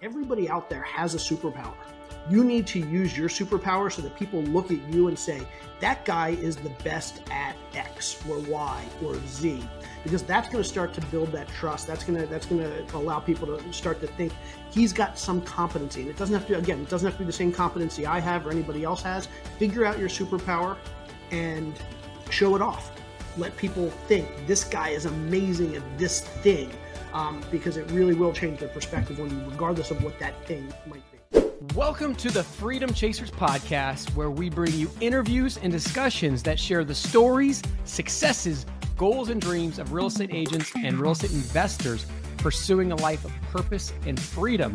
everybody out there has a superpower. You need to use your superpower so that people look at you and say, that guy is the best at X or Y or Z. Because that's going to start to build that trust. That's going to that's going to allow people to start to think he's got some competency. And it doesn't have to again, it doesn't have to be the same competency I have or anybody else has. Figure out your superpower and show it off. Let people think this guy is amazing at this thing um, because it really will change their perspective on you, regardless of what that thing might be. Welcome to the Freedom Chasers podcast, where we bring you interviews and discussions that share the stories, successes, goals, and dreams of real estate agents and real estate investors pursuing a life of purpose and freedom.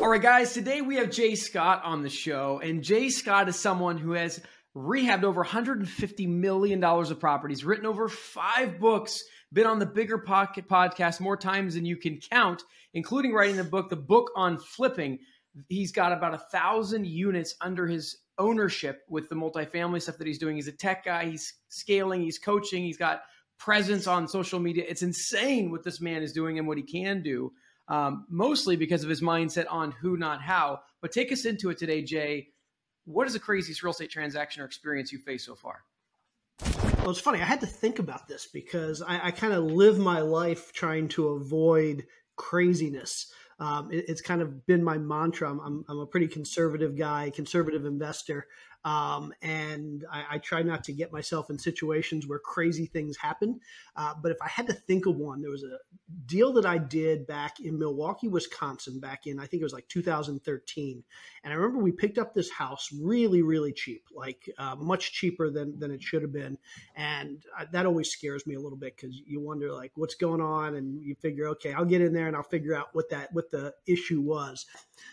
All right, guys, today we have J Scott on the show, and J Scott is someone who has rehabbed over $150 million of properties, written over five books, been on the Bigger Pocket podcast more times than you can count, including writing the book, The Book on Flipping. He's got about a thousand units under his ownership with the multifamily stuff that he's doing. He's a tech guy, he's scaling, he's coaching, he's got presence on social media. It's insane what this man is doing and what he can do, um, mostly because of his mindset on who, not how. But take us into it today, J what is the craziest real estate transaction or experience you've faced so far? Well, it's funny. I had to think about this because I, I kind of live my life trying to avoid craziness. Um, it, it's kind of been my mantra. I'm, I'm, I'm, a pretty conservative guy, conservative investor. Um, and I, I, try not to get myself in situations where crazy things happen. Uh, but if I had to think of one, there was a deal that I did back in Milwaukee, Wisconsin, back in I think it was like 2013. And I remember we picked up this house really, really cheap, like uh, much cheaper than than it should have been. And I, that always scares me a little bit because you wonder like what's going on, and you figure, okay, I'll get in there and I'll figure out what that what the issue was.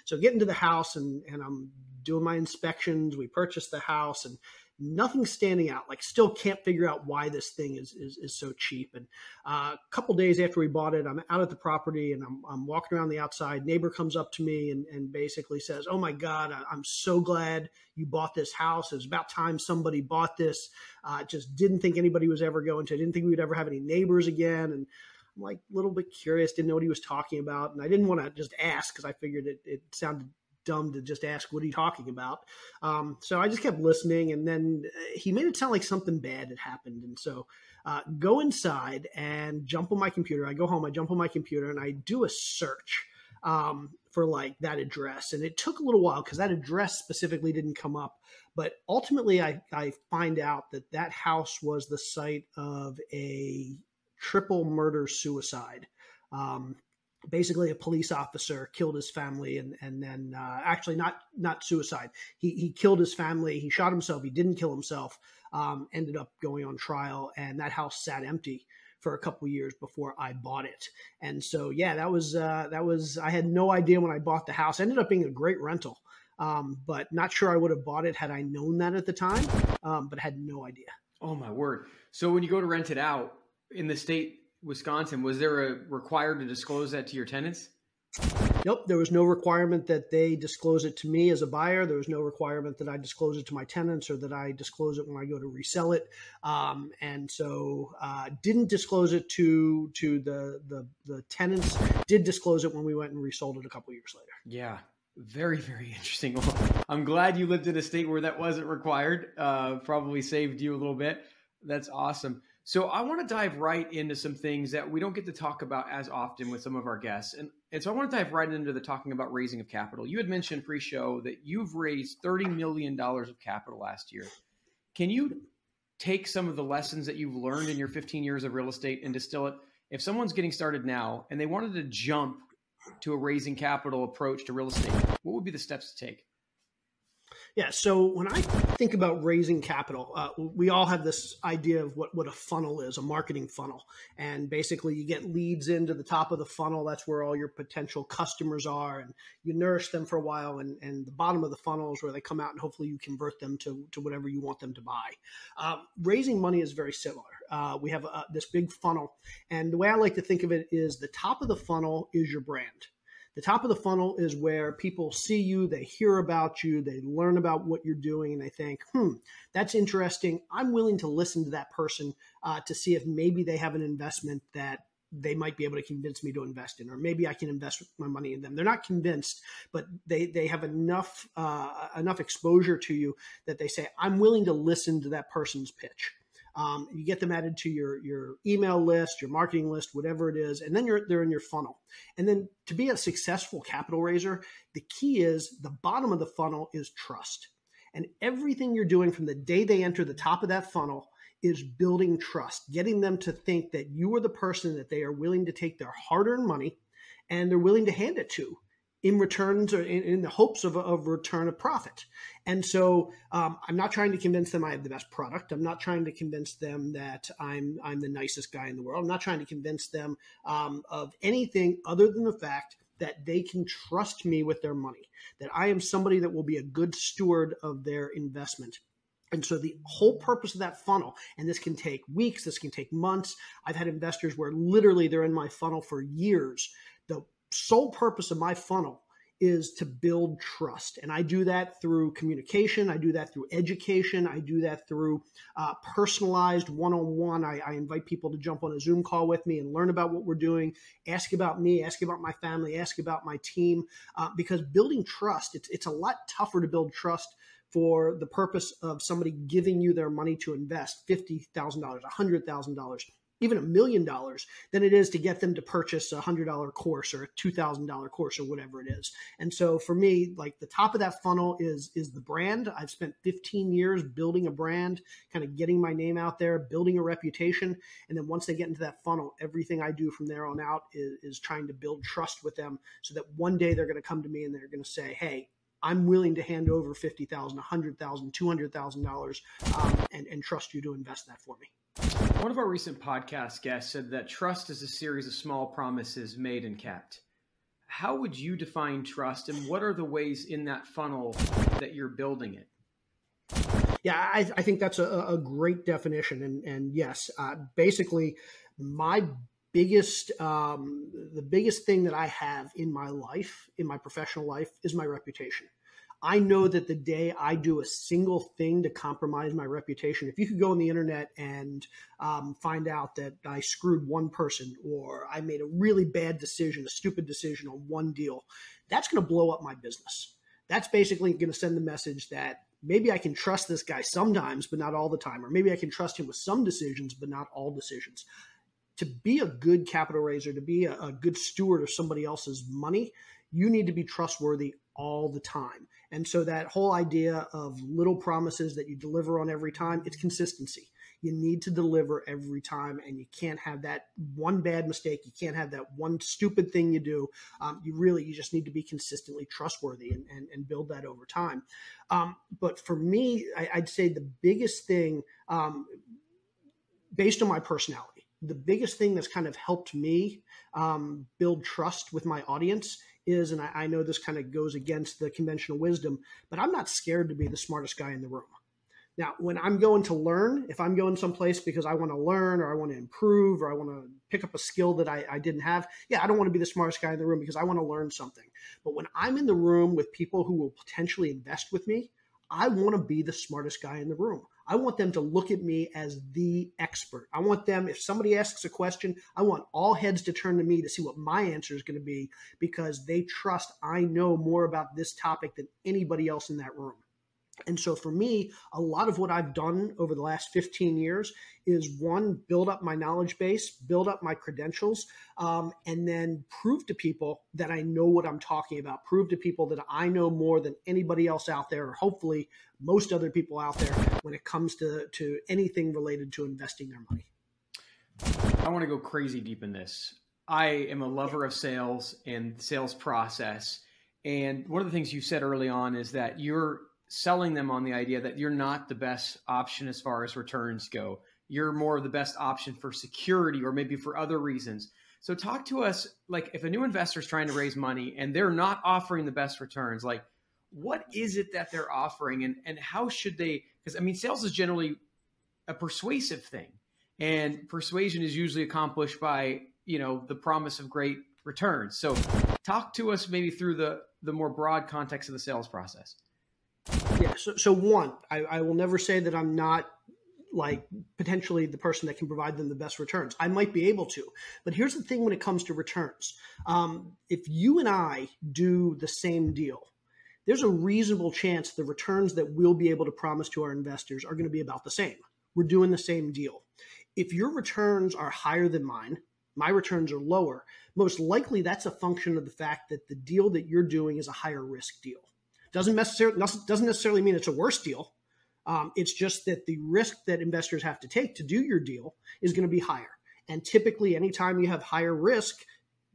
So get into the house and and I'm doing my inspections. We purchased the house and nothing standing out. Like, still can't figure out why this thing is is, is so cheap. And uh, a couple days after we bought it, I'm out at the property and I'm, I'm walking around the outside. Neighbor comes up to me and, and basically says, "Oh my God, I, am so glad you bought this house. It's about time somebody bought this. Uh, just didn't think anybody was ever going to. I didn't think we'd ever have any neighbors again." And I'm like a little bit curious, didn't know what he was talking about, and I didn't want to just ask because I figured it, it sounded dumb to just ask what are you talking about? Um, so i just kept listening and then uh, he made it sound like something bad had happened. And so uh, go inside and jump on my computer. I go home i jump on my computer and i do a search um, for like that address. And it took a little while because that address specifically didn't come up. But ultimately I, I find out that that house was the site of a triple murder suicide. Um, basically a police officer killed his family and and then uh, actually not not suicide. He he killed his family. He shot himself. He didn't kill himself um, ended up going on trial and that house sat empty for a couple years before I bought it. And so yeah that was uh, that was I had no idea when I bought the house. Ended up being a great rental um, but not sure I would have bought it had I known that at the time um, but had no idea. Oh my word. So when you go to rent it out in the state Wisconsin, was there a required to disclose that to your tenants? Nope, there was no requirement that they disclose it to me as a buyer. There was no requirement that I disclose it to my tenants or that I disclose it when I go to resell it. Um, and so, uh, didn't disclose it to to the, the the tenants. Did disclose it when we went and resold it a couple years later. Yeah, very very interesting. Well, I'm glad you lived in a state where that wasn't required. Uh, probably saved you a little bit. That's awesome. So I want to dive right into some things that we don't get to talk about as often with some of our guests. And, and so I want to dive right into the talking about raising of capital. You had mentioned pre-show that you've raised $30 million of capital last year. Can you take some of the lessons that you've learned in your 15 years of real estate and distill it? If someone's getting started now and they wanted to jump to a raising capital approach to real estate, what would be the steps to take? Yeah. So when I think about raising capital, uh, we all have this idea of what, what a funnel is, a marketing funnel. And basically, you get leads into the top of the funnel. That's where all your potential customers are. And you nourish them for a while. And, and the bottom of the funnel is where they come out and hopefully you convert them to, to whatever you want them to buy. Um, raising money is very similar. Uh, we have uh, this big funnel. And the way I like to think of it is the top of the funnel is your brand. The top of the funnel is where people see you, they hear about you, they learn about what you're doing, and they think, hmm, that's interesting. I'm willing to listen to that person uh, to see if maybe they have an investment that they might be able to convince me to invest in, or maybe I can invest my money in them. They're not convinced, but they they have enough uh, enough exposure to you that they say, "I'm willing to listen to that person's pitch." Um, you get them added to your your email list, your marketing list, whatever it is, and then you're they're in your funnel. And then to be a successful capital raiser, the key is the bottom of the funnel is trust. And everything you're doing from the day they enter the top of that funnel is building trust, getting them to think that you are the person that they are willing to take their hard earned money and they're willing to hand it to in returns or in, in the hopes of of return of profit. And so um, I'm not trying to convince them I have the best product. I'm not trying to convince them that I'm I'm the nicest guy in the world. I'm not trying to convince them um, of anything other than the fact that they can trust me with their money, that I am somebody that will be a good steward of their investment. And so the whole purpose of that funnel, and this can take weeks, this can take months. I've had investors where literally they're in my funnel for years. Sole purpose of my funnel is to build trust. And I do that through communication. I do that through education. I do that through uh, personalized one on one. I invite people to jump on a Zoom call with me and learn about what we're doing, ask about me, ask about my family, ask about my team. Uh, because building trust, it's, it's a lot tougher to build trust for the purpose of somebody giving you their money to invest $50,000, $100,000 even a million dollars than it is to get them to purchase a hundred dollar course or a two thousand dollar course or whatever it is. And so for me, like the top of that funnel is is the brand. I've spent 15 years building a brand, kind of getting my name out there, building a reputation, and then once they get into that funnel, everything I do from there on out is, is trying to build trust with them, so that one day they're going to come to me and they're going to say, "Hey, I'm willing to hand over fifty thousand, a hundred thousand, two hundred thousand um, dollars, and and trust you to invest that for me." One of our recent podcast guests said that trust is a series of small promises made and kept. How would you define trust, and what are the ways in that funnel that you're building it? Yeah, I, I think that's a, a, great definition, and and yes, uh, basically, my biggest um, the biggest thing that I have in my life, in my professional life, is my reputation. I know that the day I do a single thing to compromise my reputation, if you could go on the internet and um, find out that I screwed one person or I made a really bad decision, a stupid decision on one deal, that's going to blow up my business. That's basically going to send the message that maybe I can trust this guy sometimes, but not all the time, or maybe I can trust him with some decisions, but not all decisions. To be a good capital raiser, to be a, a good steward of somebody else's money, you need to be trustworthy all the time. And so that whole idea of little promises that you deliver on every time, it's consistency. You need to deliver every time, and you can't have that one bad mistake. You can't have that one stupid thing you do. Um, you really, you just need to be consistently trustworthy and, and, and build that over time. Um, but for me, I, would say the biggest thing, um, based on my personality, the biggest thing that's kind of helped me um, build trust with my audience is, and I, I know this kind of goes against the conventional wisdom, but I'm not scared to be the smartest guy in the room. Now, when I'm going to learn, if I'm going someplace because I want to learn or I want to improve or I want to pick up a skill that I, I, didn't have, yeah, I don't want to be the smartest guy in the room because I want to learn something. But when I'm in the room with people who will potentially invest with me, I want to be the smartest guy in the room. I want them to look at me as the expert. I want them, if somebody asks a question, I want all heads to turn to me to see what my answer is going to be because they trust I know more about this topic than anybody else in that room. And so for me, a lot of what I've done over the last 15 years is one, build up my knowledge base, build up my credentials, um, and then prove to people that I know what I'm talking about, prove to people that I know more than anybody else out there, or hopefully most other people out there when it comes to, to anything related to investing their money. I want to go crazy deep in this. I am a lover of sales and sales process. And one of the things you said early on is that you're selling them on the idea that you're not the best option as far as returns go. You're more of the best option for security or maybe for other reasons. So talk to us like if a new investor is trying to raise money and they're not offering the best returns, like what is it that they're offering and and how should they because I mean sales is generally a persuasive thing. And persuasion is usually accomplished by, you know, the promise of great returns. So talk to us maybe through the the more broad context of the sales process. Yeah. So, so one, I, I will never say that I'm not like potentially the person that can provide them the best returns. I might be able to. But here's the thing when it comes to returns um, if you and I do the same deal, there's a reasonable chance the returns that we'll be able to promise to our investors are going to be about the same. We're doing the same deal. If your returns are higher than mine, my returns are lower, most likely that's a function of the fact that the deal that you're doing is a higher risk deal. Doesn't necessarily doesn't necessarily mean it's a worse deal. Um, it's just that the risk that investors have to take to do your deal is going to be higher. And typically, anytime you have higher risk,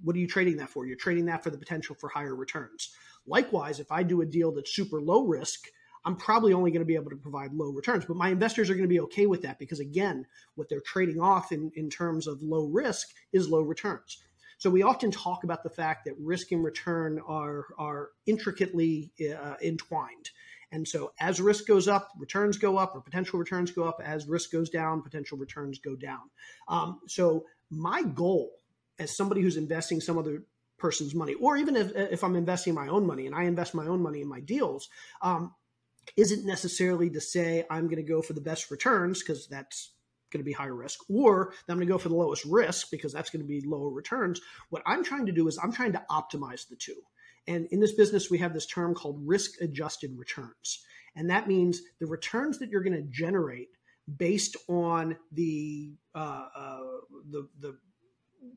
what are you trading that for? You're trading that for the potential for higher returns. Likewise, if I do a deal that's super low risk, I'm probably only going to be able to provide low returns. But my investors are going to be okay with that because, again, what they're trading off in, in terms of low risk is low returns. So we often talk about the fact that risk and return are, are intricately uh, entwined. And so as risk goes up, returns go up, or potential returns go up. As risk goes down, potential returns go down. Um, so my goal as somebody who's investing some other person's money, or even if, if I'm investing my own money and I invest my own money in my deals, um, isn't necessarily to say I'm going to go for the best returns because that's going to be higher risk, or I'm going to go for the lowest risk because that's going to be lower returns. What I'm trying to do is I'm trying to optimize the two. And in this business, we have this term called risk adjusted returns. And that means the returns that you're going to generate based on the, uh, uh, the, the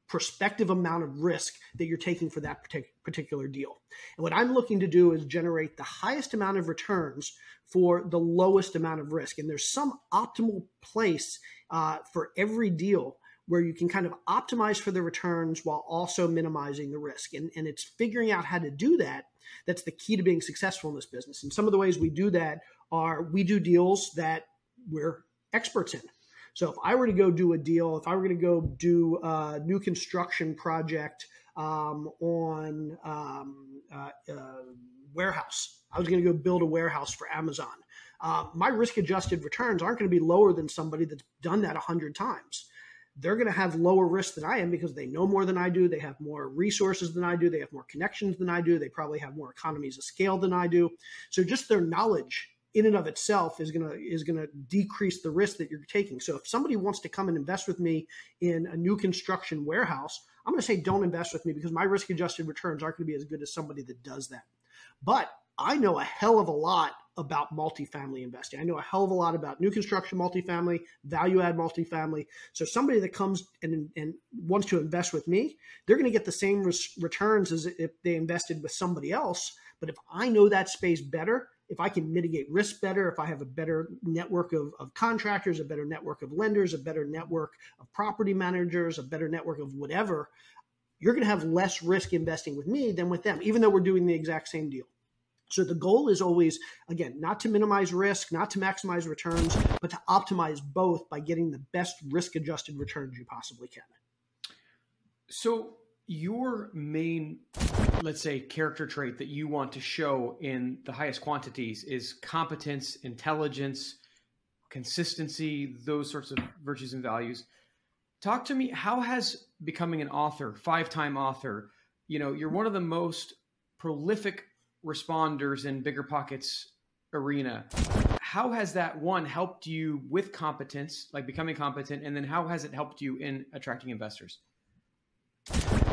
prospective amount of risk that you're taking for that particular deal. And what I'm looking to do is generate the highest amount of returns for the lowest amount of risk. And there's some optimal place uh, for every deal where you can kind of optimize for the returns while also minimizing the risk. And, and it's figuring out how to do that that's the key to being successful in this business. And some of the ways we do that are we do deals that we're experts in. So if I were to go do a deal, if I were going to go do a new construction project um, on um, uh, uh, warehouse, I was going to go build a warehouse for Amazon. Uh, my risk adjusted returns aren't going to be lower than somebody that's done that a hundred times they're going to have lower risk than I am because they know more than I do. They have more resources than I do. They have more connections than I do. They probably have more economies of scale than I do. So just their knowledge in and of itself is going to is going to decrease the risk that you're taking. So if somebody wants to come and invest with me in a new construction warehouse, I'm going to say don't invest with me because my risk adjusted returns aren't going to be as good as somebody that does that. But I know a hell of a lot about multifamily investing. I know a hell of a lot about new construction multifamily, value add multifamily. So somebody that comes and, and wants to invest with me, they're going to get the same res- returns as if they invested with somebody else. But if I know that space better, if I can mitigate risk better, if I have a better network of, of contractors, a better network of lenders, a better network of property managers, a better network of whatever, you're going to have less risk investing with me than with them, even though we're doing the exact same deal. So the goal is always, again, not to minimize risk, not to maximize returns, but to optimize both by getting the best risk adjusted returns you possibly can. So your main, let's say, character trait that you want to show in the highest quantities is competence, intelligence, consistency, those sorts of virtues and values. Talk to me, how has becoming an author, five time author, you know, you're one of the most prolific responders in BiggerPockets arena how has that one helped you with competence like becoming competent and then how has it helped you in attracting investors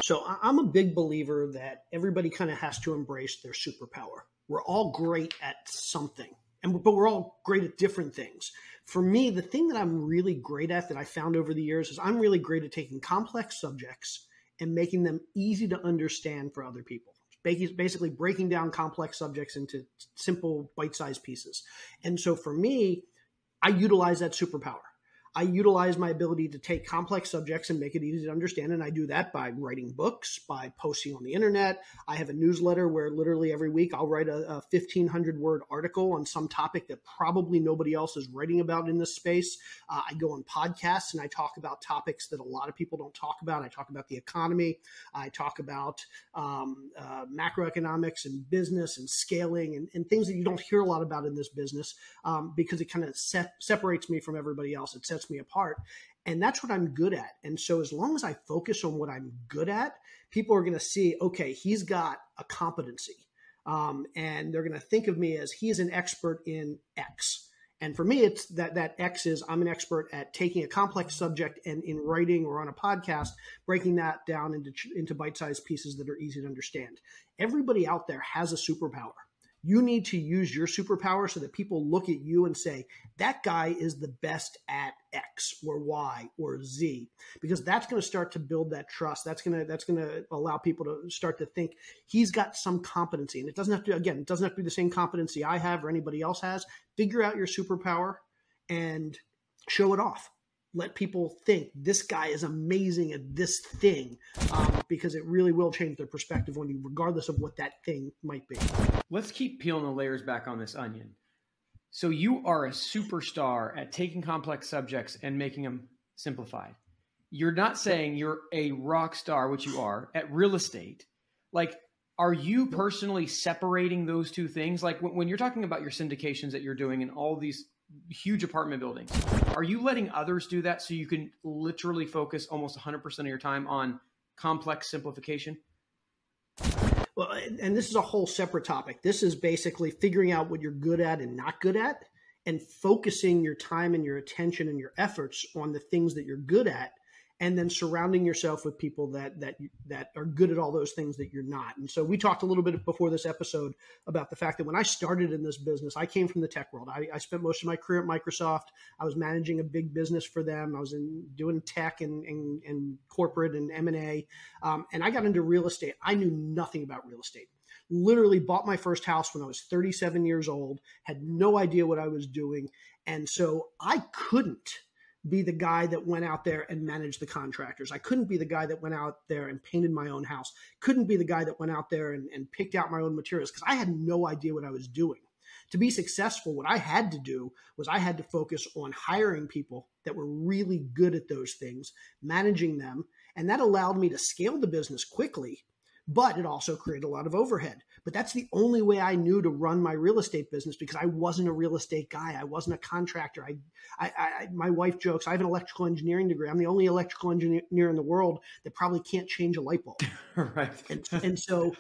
so i'm a big believer that everybody kind of has to embrace their superpower we're all great at something and but we're all great at different things for me the thing that i'm really great at that i found over the years is i'm really great at taking complex subjects and making them easy to understand for other people basically breaking down complex subjects into simple bite-sized pieces. And so for me, I utilize that superpower. I utilize my ability to take complex subjects and make it easy to understand. And I do that by writing books, by posting on the internet. I have a newsletter where literally every week I'll write a, a 1500 word article on some topic that probably nobody else is writing about in this space. Uh, I go on podcasts and I talk about topics that a lot of people don't talk about. I talk about the economy. I talk about um, uh, macroeconomics and business and scaling and, and, things that you don't hear a lot about in this business um, because it kind of separates me from everybody else. It sets me apart. And that's what I'm good at. And so as long as I focus on what I'm good at, people are going to see, okay, he's got a competency. Um, and they're going to think of me as he's an expert in X. And for me, it's that that X is I'm an expert at taking a complex subject and in writing or on a podcast, breaking that down into into bite-sized pieces that are easy to understand. Everybody out there has a superpower. You need to use your superpower so that people look at you and say, that guy is the best at X or Y or Z, because that's going to start to build that trust. That's going to, that's going to allow people to start to think he's got some competency. And it doesn't have to, again, it doesn't have to be the same competency I have or anybody else has. Figure out your superpower and show it off let people think this guy is amazing at this thing um, because it really will change their perspective on you, regardless of what that thing might be. Let's keep peeling the layers back on this onion. So, you are a superstar at taking complex subjects and making them simplified. You're not saying you're a rock star, which you are, at real estate. Like, are you personally separating those two things? Like, when you're talking about your syndications that you're doing and all these huge apartment buildings. Are you letting others do that so you can literally focus almost 100% of your time on complex simplification? Well, and this is a whole separate topic. This is basically figuring out what you're good at and not good at and focusing your time and your attention and your efforts on the things that you're good at and then surrounding yourself with people that that that are good at all those things that you're not. And so we talked a little bit before this episode about the fact that when I started in this business, I came from the tech world. I, I spent most of my career at Microsoft. I was managing a big business for them. I was in doing tech and and, and corporate and M and A, um, and I got into real estate. I knew nothing about real estate literally bought my first house when I was 37 years old, had no idea what I was doing. And so I couldn't be the guy that went out there and managed the contractors. I couldn't be the guy that went out there and painted my own house. Couldn't be the guy that went out there and, and picked out my own materials because I had no idea what I was doing. To be successful, what I had to do was I had to focus on hiring people that were really good at those things, managing them, and that allowed me to scale the business quickly but it also created a lot of overhead. But that's the only way I knew to run my real estate business because I wasn't a real estate guy. I wasn't a contractor. I, I, I, my wife jokes I have an electrical engineering degree. I'm the only electrical engineer in the world that probably can't change a light bulb. right. And, and so,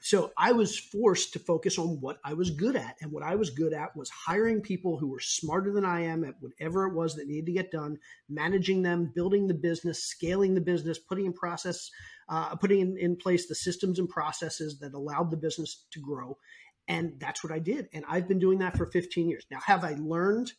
so I was forced to focus on what I was good at, and what I was good at was hiring people who were smarter than I am at whatever it was that needed to get done, managing them, building the business, scaling the business, putting in process uh, putting in, in place the systems and processes that allowed the business to grow. And that's what I did. And I've been doing that for 15 years. Now, have I learned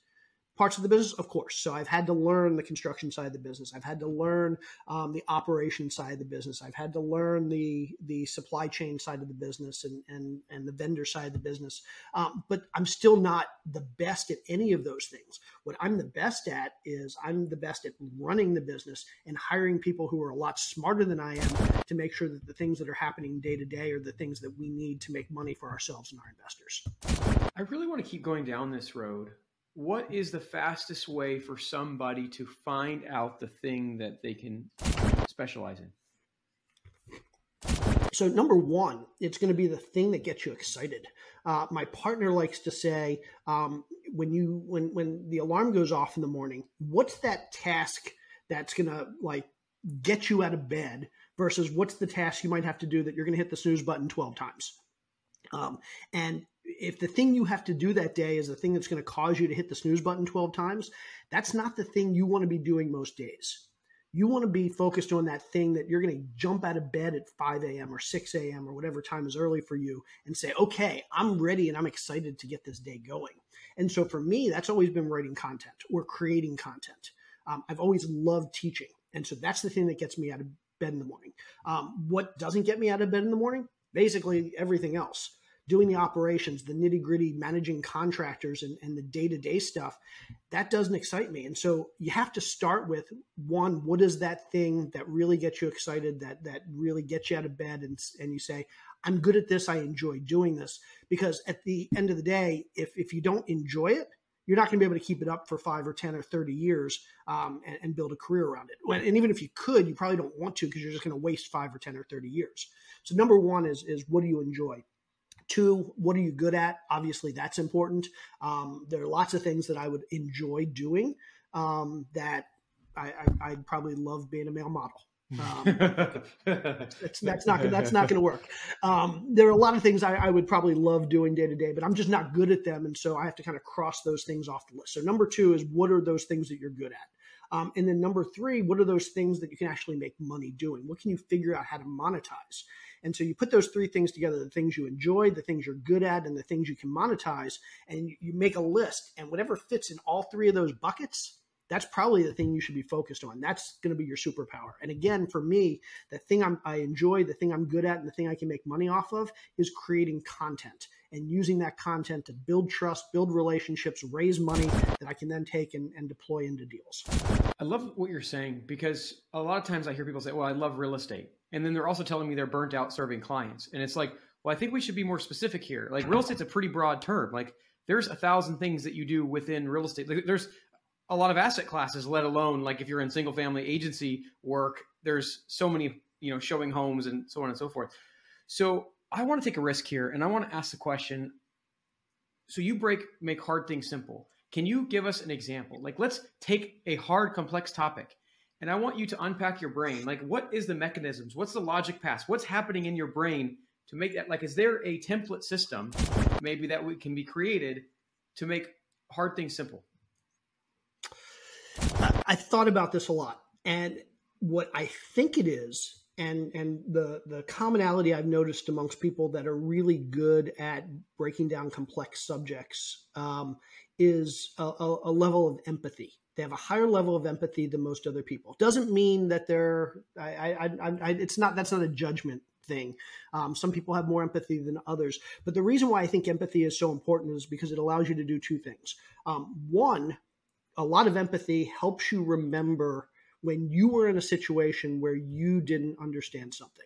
parts of the business, of course. So I've had to learn the construction side of the business. I've had to learn um, the operation side of the business. I've had to learn the the supply chain side of the business and and and the vendor side of the business. Um, but I'm still not the best at any of those things. What I'm the best at is I'm the best at running the business and hiring people who are a lot smarter than I am to make sure that the things that are happening day to day are the things that we need to make money for ourselves and our investors. I really want to keep going down this road what is the fastest way for somebody to find out the thing that they can specialize in? So, number one, it's going to be the thing that gets you excited. Uh, my partner likes to say, um, when you when when the alarm goes off in the morning, what's that task that's going to like get you out of bed versus what's the task you might have to do that you're going to hit the snooze button 12 times. Um, and if the thing you have to do that day is the thing that's going to cause you to hit the snooze button 12 times, that's not the thing you want to be doing most days. You want to be focused on that thing that you're going to jump out of bed at 5 a.m. or 6 a.m. or whatever time is early for you and say, okay, I'm ready and I'm excited to get this day going. And so for me, that's always been writing content or creating content. Um, I've always loved teaching. And so that's the thing that gets me out of bed in the morning. Um, what doesn't get me out of bed in the morning? Basically, everything else doing the operations, the nitty gritty, managing contractors and, and the day to day stuff, that doesn't excite me. And so you have to start with one, what is that thing that really gets you excited, that that really gets you out of bed, and and you say, I'm good at this, I enjoy doing this. Because at the end of the day, if if you don't enjoy it, you're not going to be able to keep it up for five or 10 or 30 years um, and, and, build a career around it. And even if you could, you probably don't want to because you're just going to waste five or 10 or 30 years. So, number one is, is what do you enjoy? Two, what are you good at? Obviously, that's important. Um, there are lots of things that I would enjoy doing um, that I, would probably love being a male model. Um, that's, that's not that's not going to work. Um, there are a lot of things I, I would probably love doing day to day, but I'm just not good at them, and so I have to kind of cross those things off the list. So number two is what are those things that you're good at, um, and then number three, what are those things that you can actually make money doing? What can you figure out how to monetize? And so you put those three things together the things you enjoy, the things you're good at, and the things you can monetize, and you make a list. And whatever fits in all three of those buckets, that's probably the thing you should be focused on. That's going to be your superpower. And again, for me, the thing I'm, i enjoy, the thing I'm good at, and the thing I can make money off of is creating content and using that content to build trust, build relationships, raise money that I can then take and, and deploy into deals. I love what you're saying because a lot of times I hear people say, well, I love real estate. And then they're also telling me they're burnt out serving clients. And it's like, well, I think we should be more specific here. Like real estate's a pretty broad term. Like there's a thousand things that you do within real estate. There's a lot of asset classes, let alone like if you're in single family agency work, there's so many, you know, showing homes and so on and so forth. So I want to take a risk here and I want to ask the question. So you break, make hard things simple. Can you give us an example? Like let's take a hard, complex topic and I want you to unpack your brain. Like what is the mechanisms? What's the logic pass? What's happening in your brain to make that like is there a template system maybe that we can be created to make hard things simple? I thought about this a lot, and what I think it is, and and the the commonality I've noticed amongst people that are really good at breaking down complex subjects um, is a, a, level of empathy. They have a higher level of empathy than most other people. Doesn't mean that they're. I, I, I, I it's not. That's not a judgment thing. Um, some people have more empathy than others. But the reason why I think empathy is so important is because it allows you to do two things. Um, one, a lot of empathy helps you remember when you were in a situation where you didn't understand something.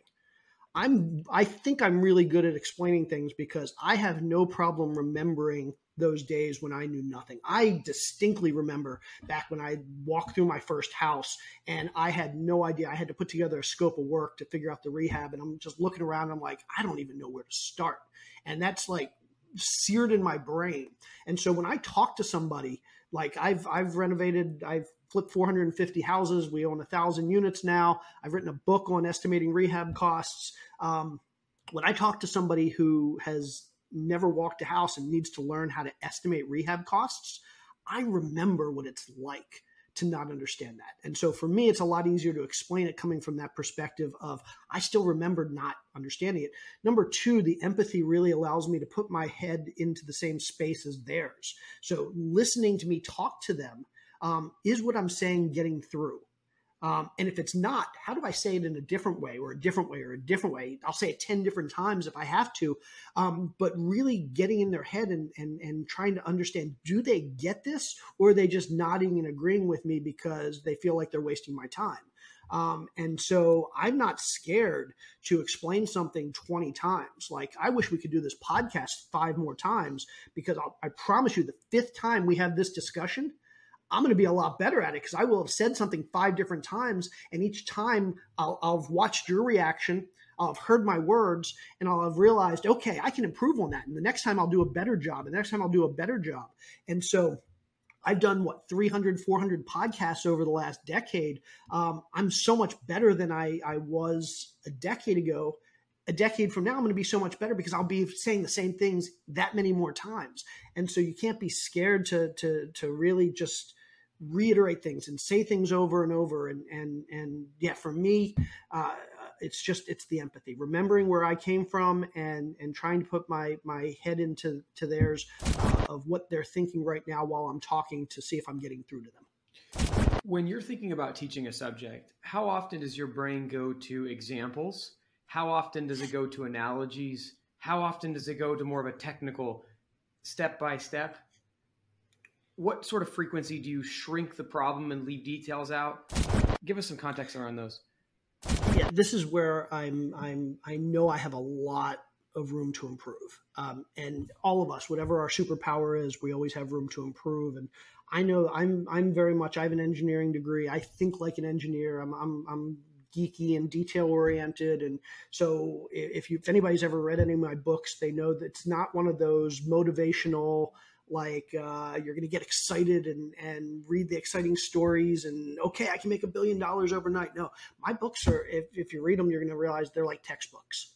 I'm I think I'm really good at explaining things because I have no problem remembering those days when I knew nothing. I distinctly remember back when I walked through my first house and I had no idea. I had to put together a scope of work to figure out the rehab and I'm just looking around and I'm like, I don't even know where to start. And that's like seared in my brain. And so when I talk to somebody like I've I've renovated, I've flipped 450 houses. We own a thousand units now. I've written a book on estimating rehab costs. Um, when I talk to somebody who has never walked a house and needs to learn how to estimate rehab costs, I remember what it's like to not understand that. And so for me, it's a lot easier to explain it coming from that perspective of I still remember not understanding it. Number two, the empathy really allows me to put my head into the same space as theirs. So listening to me talk to them um, is what I'm saying getting through. Um, and if it's not, how do I say it in a different way or a different way or a different way? I'll say it 10 different times if I have to. Um, but really getting in their head and, and, and trying to understand do they get this or are they just nodding and agreeing with me because they feel like they're wasting my time? Um, and so I'm not scared to explain something 20 times. Like, I wish we could do this podcast five more times because I'll, I promise you, the fifth time we have this discussion, I'm going to be a lot better at it because I will have said something five different times, and each time I'll, I'll have watched your reaction. I'll have heard my words and I'll have realized, okay, I can improve on that. And the next time I'll do a better job. And the next time I'll do a better job. And so I've done what 300, 400 podcasts over the last decade. Um, I'm so much better than I, I was a decade ago. A decade from now, I'm going to be so much better because I'll be saying the same things that many more times. And so you can't be scared to to to really just reiterate things and say things over and over. And and and yeah for me uh, it's just it's the empathy remembering where i came from and and trying to put my my head into to theirs uh, of what they're thinking right now while i'm talking to see if i'm getting through to them. When you're thinking about teaching a subject how often does your brain go to examples? How often does it go to analogies? How often does it go to more of a technical step by step what sort of frequency do you shrink the problem and leave details out? Give us some context around those. Yeah, this is where I'm. I'm. I know I have a lot of room to improve, um, and all of us, whatever our superpower is, we always have room to improve. And I know I'm. I'm very much. I have an engineering degree. I think like an engineer. I'm. I'm. I'm geeky and detail oriented and so if you if anybody's ever read any of my books they know that it's not one of those motivational like uh, you're going to get excited and and read the exciting stories and okay i can make a billion dollars overnight. No my books are if, if you read them you're going to realize they're like textbooks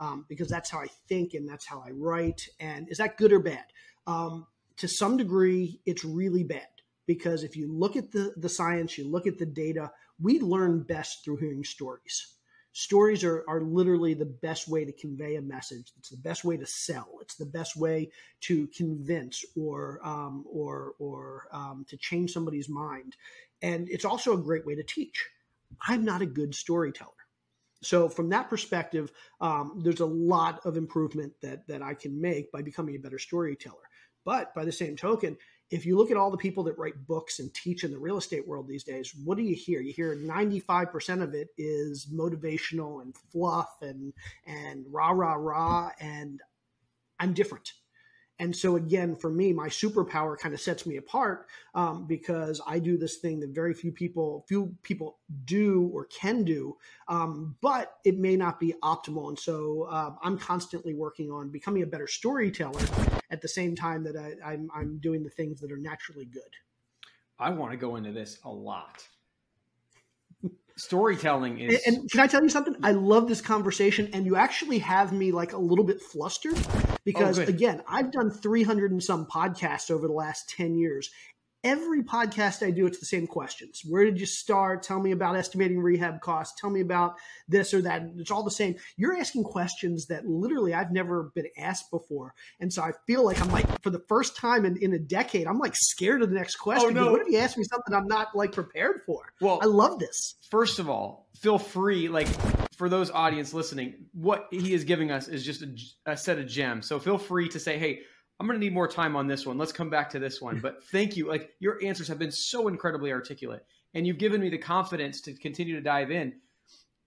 um, because that's how i think and that's how i write. And is that good or bad? Um, to some degree it's really bad because if you look at the the science you look at the data we learn best through hearing stories stories are, are literally the best way to convey a message. It's the best way to sell. It's the best way to convince or um, or or um, to change somebody's mind. And it's also a great way to teach. I'm not a good storyteller. So from that perspective, um, there's a lot of improvement that that I can make by becoming a better storyteller. But by the same token, if you look at all the people that write books and teach in the real estate world these days, what do you hear? You hear 95% of it is motivational and fluff and and rah rah rah and I'm different. And so again, for me, my superpower kind of sets me apart um, because I do this thing that very few people, few people do or can do, um, but it may not be optimal. And so uh, I'm constantly working on becoming a better storyteller at the same time that I, I'm, I'm doing the things that are naturally good. I want to go into this a lot. Storytelling is and, and, can i tell you something? I love this conversation and you actually have me like a little bit flustered because oh, again i've done 300 and some podcasts over the last 10 years every podcast I do, it's the same questions. Where did you start? Tell me about estimating rehab costs. Tell me about this or that. It's all the same. You're asking questions that literally I've never been asked before. And so I feel like I'm like, for the first time in, in a decade, I'm like scared of the next oh, question. Oh, no. What if you ask me something I'm not like prepared for? Well, I love this. First of all, feel free, like for those audience listening, what he is giving us is just a, a set of gems. So feel free to say, hey, I'm going to need more time on this one. Let's come back to this one. But thank you. Like your answers have been so incredibly articulate and you've given me the confidence to continue to dive in.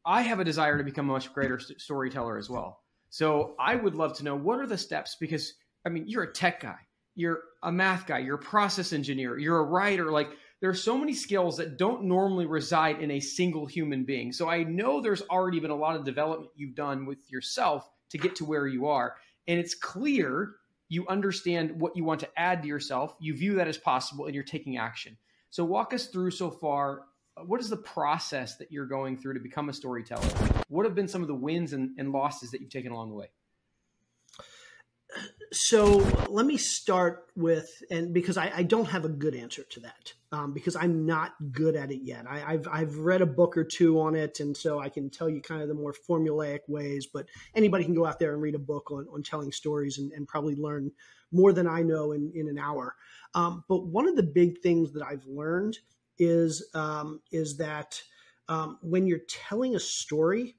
I have a desire to become a much greater storyteller as well. So I would love to know what are the steps because I mean, you're a tech guy, you're a math guy, you're a process engineer, you're a writer. Like there are so many skills that don't normally reside in a single human being. So I know there's already been a lot of development you've done with yourself to get to where you are. And it's clear you understand what you want to add to yourself, you view that as possible, and you're taking action. So, walk us through so far. Uh, what is the process that you're going through to become a storyteller? What have been some of the wins and, and losses that you've taken along the way? So let me start with and because I, I, don't have a good answer to that um, because I'm not good at it yet. I, have I've read a book or two on it, and so I can tell you kind of the more formulaic ways. But anybody can go out there and read a book on, on telling stories and, and probably learn more than I know in, in an hour. Um, but one of the big things that I've learned is um, is that um, when you're telling a story,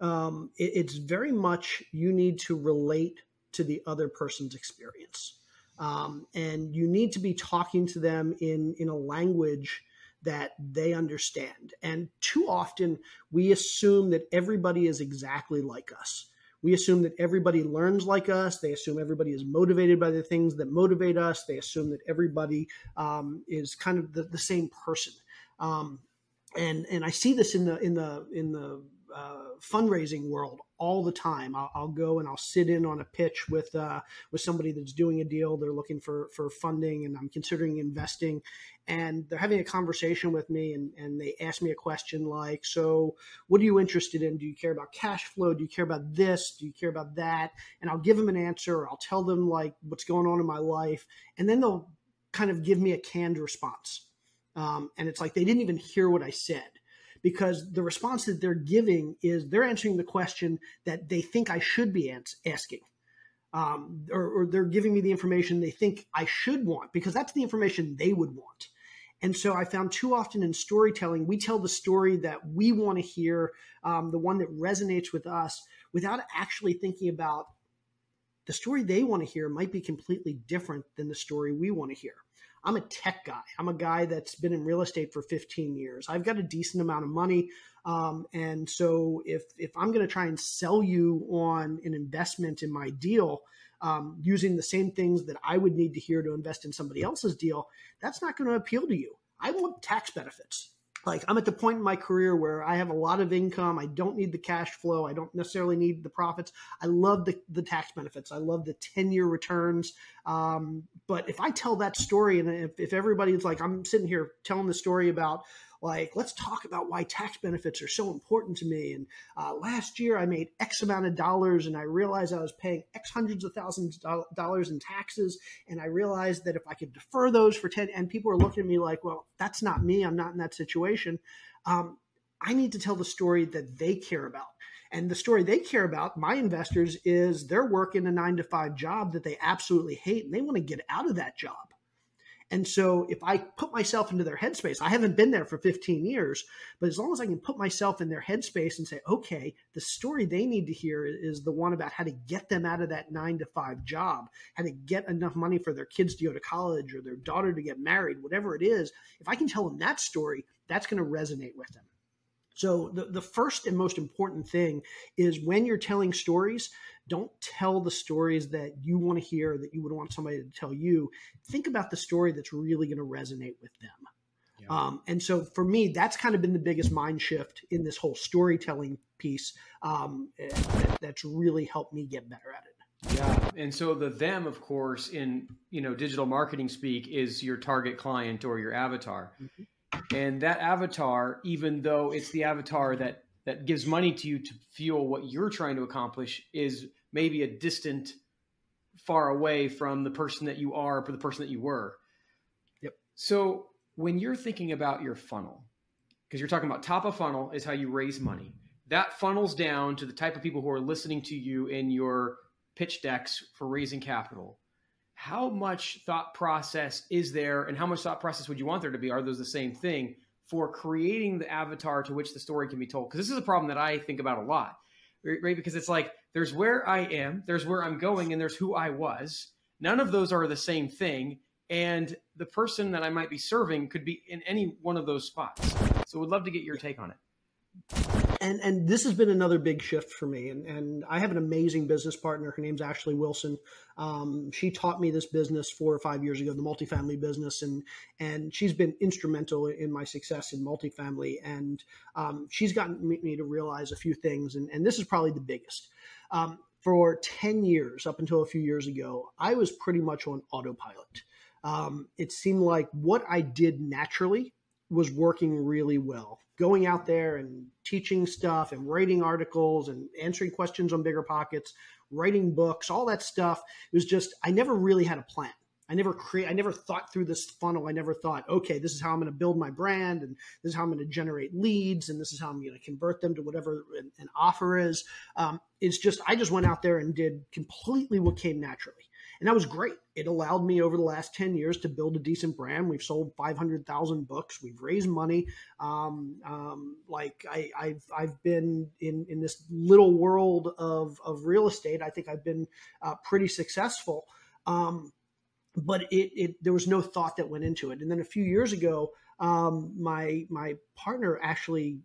um, it, it's very much you need to relate to the other person's experience. Um, and you need to be talking to them in, in a language that they understand. And too often we assume that everybody is exactly like us. We assume that everybody learns like us. They assume everybody is motivated by the things that motivate us. They assume that everybody um, is kind of the, the same person. Um, and and I see this in the in the in the uh, fundraising world all the time. I'll, I'll, go and I'll sit in on a pitch with uh, with somebody that's doing a deal. They're looking for for funding, and I'm considering investing. And they're having a conversation with me, and, and they ask me a question like, "So, what are you interested in? Do you care about cash flow? Do you care about this? Do you care about that?" And I'll give them an answer, I'll tell them like what's going on in my life, and then they'll kind of give me a canned response. Um, and it's like they didn't even hear what I said because the response that they're giving is they're answering the question that they think I should be asking. Um, or, or they're giving me the information they think I should want because that's the information they would want. And so I found too often in storytelling, we tell the story that we want to hear, um, the one that resonates with us, without actually thinking about the story they want to hear might be completely different than the story we want to hear. I'm a tech guy. I'm a guy that's been in real estate for 15 years. I've got a decent amount of money. Um, and so if, if I'm going to try and sell you on an investment in my deal, um, using the same things that I would need to hear to invest in somebody else's deal, that's not going to appeal to you. I want tax benefits. Like I'm at the point in my career where I have a lot of income. I don't need the cash flow. I don't necessarily need the profits. I love the, the tax benefits. I love the 10 year returns. Um, but if I tell that story and if, if everybody's like, I'm sitting here telling the story about like let's talk about why tax benefits are so important to me. And uh, last year i made x amount of dollars and i realized i was paying x hundreds of thousands of dollars in taxes. And i realized that if i could defer those for 10 and people are looking at me like well that's not me. I'm not in that situation. Um, i need to tell the story that they care about. And the story they care about, my investors, is they're working a nine to five job that they absolutely hate and they want to get out of that job. And so if I put myself into their headspace, I haven't been there for 15 years, but as long as I can put myself in their headspace and say, okay, the story they need to hear is the one about how to get them out of that nine to five job, how to get enough money for their kids to go to college or their daughter to get married, whatever it is. If I can tell them that story, that's going to resonate with them. So the, the first and most important thing is when you're telling stories, don't tell the stories that you want to hear that you would want somebody to tell you think about the story that's really going to resonate with them yeah. um, and so for me that's kind of been the biggest mind shift in this whole storytelling piece um, that, that's really helped me get better at it yeah and so the them of course in you know digital marketing speak is your target client or your avatar mm-hmm. And that avatar even though it's the avatar that that gives money to you to fuel what you're trying to accomplish is maybe a distant, far away from the person that you are, or the person that you were. Yep. So when you're thinking about your funnel, because you're talking about top of funnel is how you raise money. That funnels down to the type of people who are listening to you in your pitch decks for raising capital. How much thought process is there, and how much thought process would you want there to be? Are those the same thing for creating the avatar to which the story can be told? Because this is a problem that I think about a lot, right? Because it's like there's where I am, there's where I'm going, and there's who I was. None of those are the same thing. And the person that I might be serving could be in any one of those spots. So would love to get your take on it and and this has been another big shift for me. And and I have an amazing business partner. Her name's Ashley Wilson. Um, she taught me this business four or five years ago, the multifamily business, and and she's been instrumental in my success in multifamily. And um, she's gotten me to realize a few things, and and this is probably the biggest. Um, for 10 years, up until a few years ago, I was pretty much on autopilot. Um, it seemed like what I did naturally was working really well going out there and teaching stuff and writing articles and answering questions on BiggerPockets writing books all that stuff. It was just i never really had a plan. I never create i never thought through this funnel. I never thought okay this is how i'm going to build my brand and this is how i'm going to generate leads and this is how i'm going to convert them to whatever an, an offer is. Um, it's just i just went out there and did completely what came naturally and that was great. It allowed me over the last 10 years to build a decent brand. We've sold 500,000 books. We've raised money. Um, um, like I, have I've been in, in this little world of, of real estate. I think I've been uh, pretty successful. Um, but it, it, there was no thought that went into it. And then a few years ago, um, my my partner actually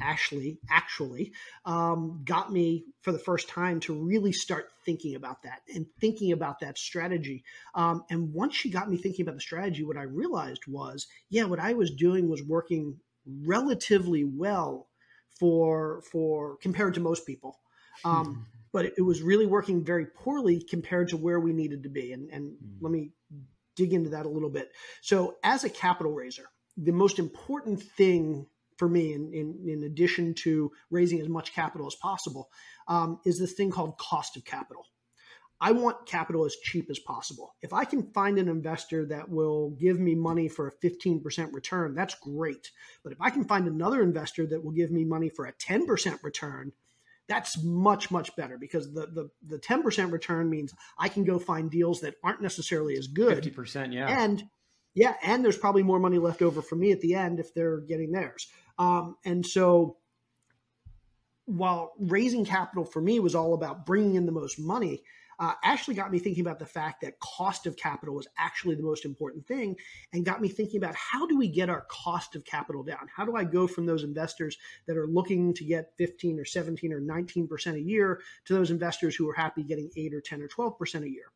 Ashley actually um, got me for the first time to really start thinking about that and thinking about that strategy. Um, and once she got me thinking about the strategy, what I realized was, yeah, what I was doing was working relatively well for for compared to most people. Um, hmm. but it, it, was really working very poorly compared to where we needed to be. And, and mm. let me dig into that a little bit. So, as a capital raiser, the most important thing for me, in, in, in addition to raising as much capital as possible, um, is this thing called cost of capital. I want capital as cheap as possible. If I can find an investor that will give me money for a 15% return, that's great. But if I can find another investor that will give me money for a 10% return, that's much much better because the the the 10% return means I can go find deals that aren't necessarily as good. 50%, yeah. And yeah, and there's probably more money left over for me at the end if they're getting theirs. Um, and so while raising capital for me was all about bringing in the most money, uh, actually got me thinking about the fact that cost of capital was actually the most important thing and got me thinking about how do we get our cost of capital down? How do I go from those investors that are looking to get 15 or 17 or 19% a year to those investors who are happy getting 8 or 10 or 12% a year?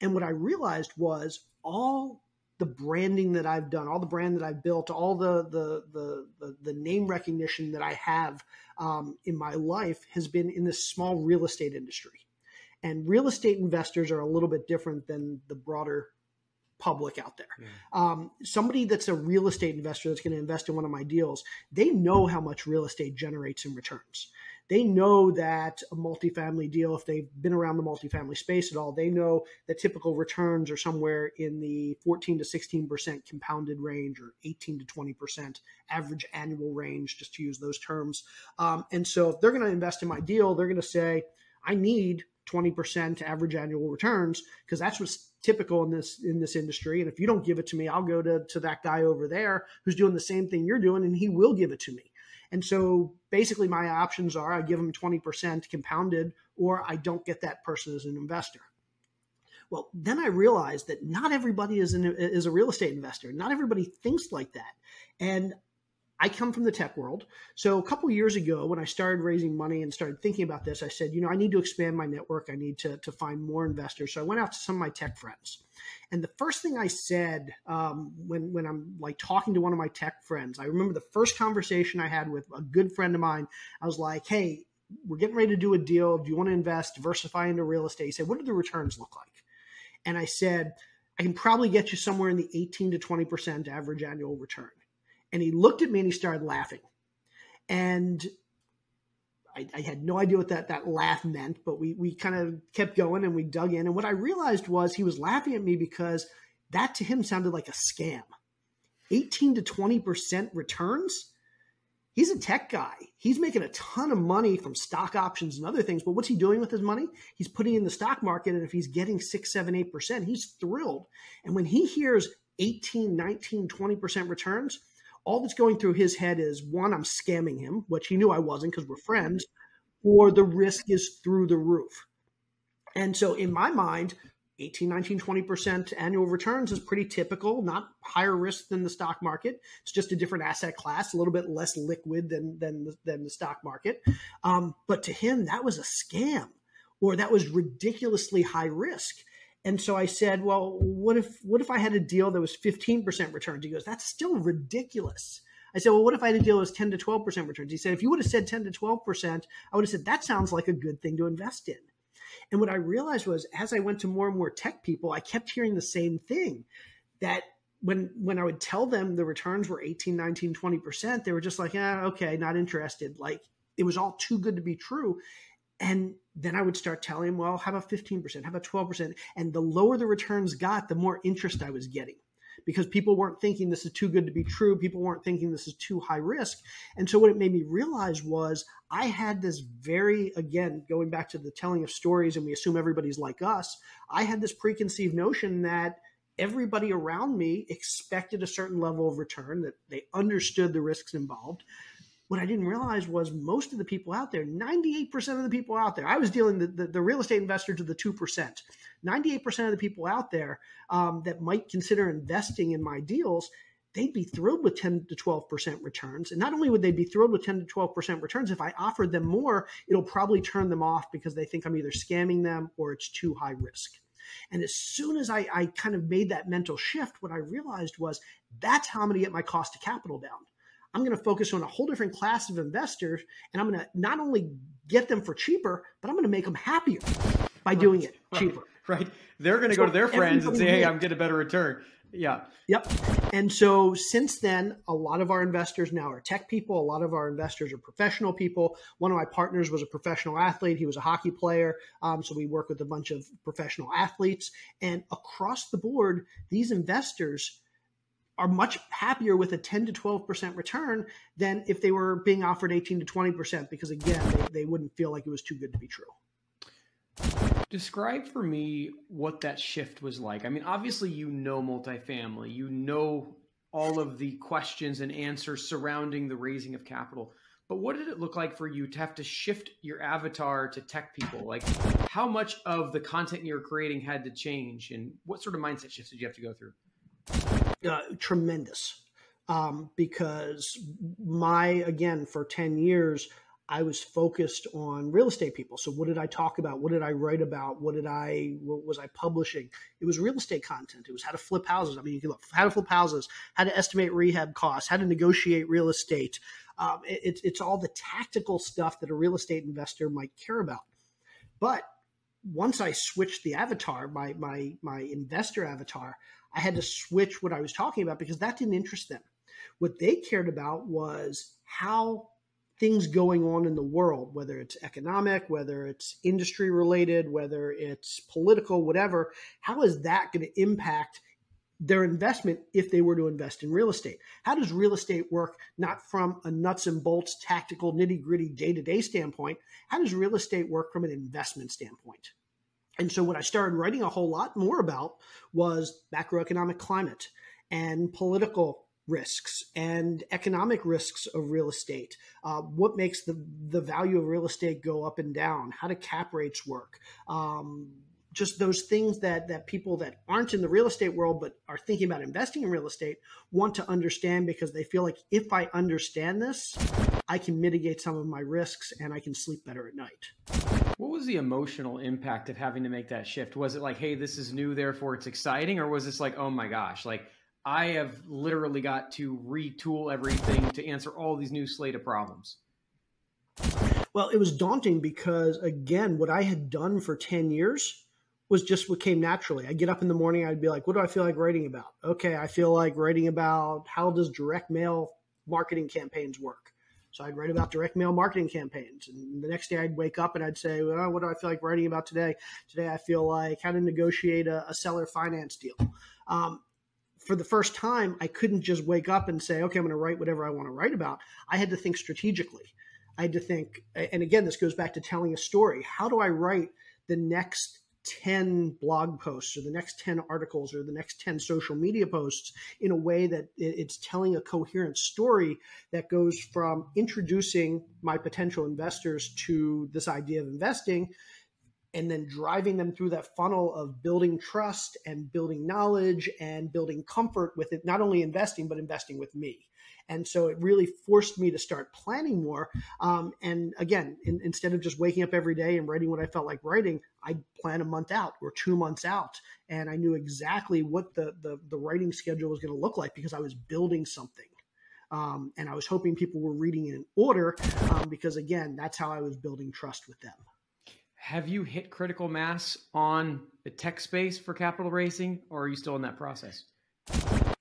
And what I realized was all the branding that I've done, all the brand that I've built, all the the the the, the name recognition that I have um, in my life has been in this small real estate industry. And real estate investors are a little bit different than the broader public out there. Yeah. Um, somebody that's a real estate investor that's going to invest in one of my deals, they know how much real estate generates in returns. They know that a multifamily deal, if they've been around the multifamily space at all, they know that typical returns are somewhere in the 14 to 16% compounded range or 18 to 20% average annual range, just to use those terms. Um, and so if they're going to invest in my deal, they're going to say, I need 20% average annual returns because that's what's typical in this in this industry and if you don't give it to me i'll go to, to that guy over there who's doing the same thing you're doing and he will give it to me and so basically my options are i give them 20% compounded or i don't get that person as an investor. Well then i realized that not everybody is, an, is a real estate investor. Not everybody thinks like that. And I come from the tech world. So a couple years ago, when I started raising money and started thinking about this, I said, you know, I need to expand my network. I need to, to find more investors. So I went out to some of my tech friends. And the first thing I said um, when, when I'm like talking to one of my tech friends, I remember the first conversation I had with a good friend of mine. I was like, hey, we're getting ready to do a deal. Do you want to invest, diversify into real estate? He said, what do the returns look like? And I said, I can probably get you somewhere in the 18 to 20% average annual return. And he looked at me and he started laughing. And I, I, had no idea what that, that laugh meant, but we, we kind of kept going and we dug in. And what I realized was he was laughing at me because that to him sounded like a scam. 18 to 20% returns? He's a tech guy. He's making a ton of money from stock options and other things. But what's he doing with his money? He's putting in the stock market. And if he's getting six, seven, eight percent, he's thrilled. And when he hears 18, 19, 20% returns, all that's going through his head is one, I'm scamming him, which he knew I wasn't because we're friends, or the risk is through the roof. And so in my mind, 18, 19, 20% annual returns is pretty typical, not higher risk than the stock market. It's just a different asset class, a little bit less liquid than, than, than the stock market. Um, but to him, that was a scam or that was ridiculously high risk. And so I said, well, what if what if I had a deal that was 15% returns? He goes, that's still ridiculous. I said, well, what if I had a deal that was 10 to 12% returns? He said, if you would have said 10 to 12%, I would have said, that sounds like a good thing to invest in. And what I realized was as I went to more and more tech people, I kept hearing the same thing that when when I would tell them the returns were 18, 19, 20%, they were just like, yeah, okay, not interested. Like it was all too good to be true. And then I would start telling him, well, how about 15%? How about 12%? And the lower the returns got, the more interest I was getting because people weren't thinking this is too good to be true. People weren't thinking this is too high risk. And so what it made me realize was I had this very, again, going back to the telling of stories, and we assume everybody's like us, I had this preconceived notion that everybody around me expected a certain level of return, that they understood the risks involved what I didn't realize was most of the people out there, 98% of the people out there, I was dealing the, the, the real estate investor to the 2%. 98% of the people out there um, that might consider investing in my deals, they'd be thrilled with 10 to 12% returns. And not only would they be thrilled with 10 to 12% returns, if I offered them more, it'll probably turn them off because they think I'm either scamming them or it's too high risk. And as soon as I, I kind of made that mental shift, what I realized was that's how I'm going to get my cost of capital down I'm going to focus on a whole different class of investors and I'm going to not only get them for cheaper, but I'm going to make them happier by doing it cheaper. Right. right. They're going to so go to their friends and say, hey, I'm getting a better return. Yeah. Yep. And so since then, a lot of our investors now are tech people. A lot of our investors are professional people. One of my partners was a professional athlete. He was a hockey player. Um, so we work with a bunch of professional athletes. And across the board, these investors are much happier with a 10 to 12% return than if they were being offered 18 to 20% because again they, they wouldn't feel like it was too good to be true. Describe for me what that shift was like. I mean obviously you know multifamily. You know all of the questions and answers surrounding the raising of capital. But what did it look like for you to have to shift your avatar to tech people? Like how much of the content you're creating had to change? And what sort of mindset shifts did you have to go through uh, tremendous um, because my again for 10 years I was focused on real estate people. So what did I talk about? What did I write about? What did I what was I publishing? It was real estate content. It was how to flip houses. I mean, you can look how to flip houses, how to estimate rehab costs, how to negotiate real estate. Um, it, it's it's all the tactical stuff that a real estate investor might care about. But once I switched the avatar, my my my investor avatar, I had to switch what I was talking about because that didn't interest them. What they cared about was how things going on in the world, whether it's economic, whether it's industry related, whether it's political, whatever, how is that going to impact their investment if they were to invest in real estate? How does real estate work not from a nuts and bolts, tactical, nitty gritty, day to day standpoint? How does real estate work from an investment standpoint? And so, what I started writing a whole lot more about was macroeconomic climate and political risks and economic risks of real estate. Uh, what makes the, the value of real estate go up and down? How do cap rates work? Um, just those things that that people that aren't in the real estate world but are thinking about investing in real estate want to understand because they feel like if I understand this, I can mitigate some of my risks and I can sleep better at night. What was the emotional impact of having to make that shift? Was it like, hey, this is new, therefore it's exciting, or was this like, oh my gosh, like I have literally got to retool everything to answer all these new slate of problems. Well, it was daunting because, again, what I had done for 10 years was just what came naturally. I get up in the morning, I'd be like, what do I feel like writing about? Okay, I feel like writing about how does direct mail marketing campaigns work? So I'd write about direct mail marketing campaigns. And the next day I'd wake up and I'd say, well, what do I feel like writing about today? Today I feel like how to negotiate a, a seller finance deal. Um, for the first time, I couldn't just wake up and say, okay, I'm going to write whatever I want to write about. I had to think strategically. I had to think, and again, this goes back to telling a story. How do I write the next 10 blog posts or the next 10 articles or the next 10 social media posts in a way that it's telling a coherent story that goes from introducing my potential investors to this idea of investing and then driving them through that funnel of building trust and building knowledge and building comfort with it, not only investing, but investing with me. And so it really forced me to start planning more. Um, and again, in, instead of just waking up every day and writing what I felt like writing, I'd plan a month out or two months out. And I knew exactly what the, the, the writing schedule was going to look like because I was building something. Um, and I was hoping people were reading in order um, because, again, that's how I was building trust with them. Have you hit critical mass on the tech space for capital raising, or are you still in that process?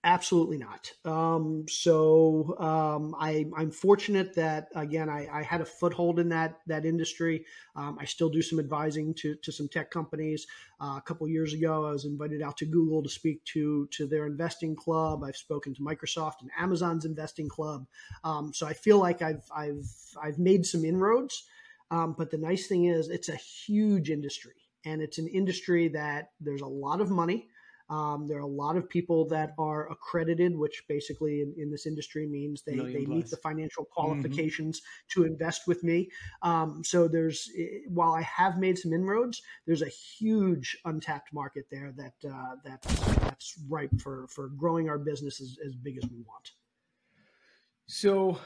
Absolutely not. Um, so um, I, am fortunate that again I, I, had a foothold in that that industry. Um, I still do some advising to, to some tech companies. Uh, a couple years ago, I was invited out to Google to speak to to their investing club. I've spoken to Microsoft and Amazon's investing club. Um, so I feel like I've I've I've made some inroads. Um, but the nice thing is, it's a huge industry, and it's an industry that there's a lot of money. Um, there are a lot of people that are accredited, which basically in, in this industry means they, they meet the financial mm-hmm. qualifications mm-hmm. to invest with me. Um, so there's, eh, while I have made some inroads, there's a huge untapped market there that uh, that's, that's ripe for, for growing our business as, as big as we want. So,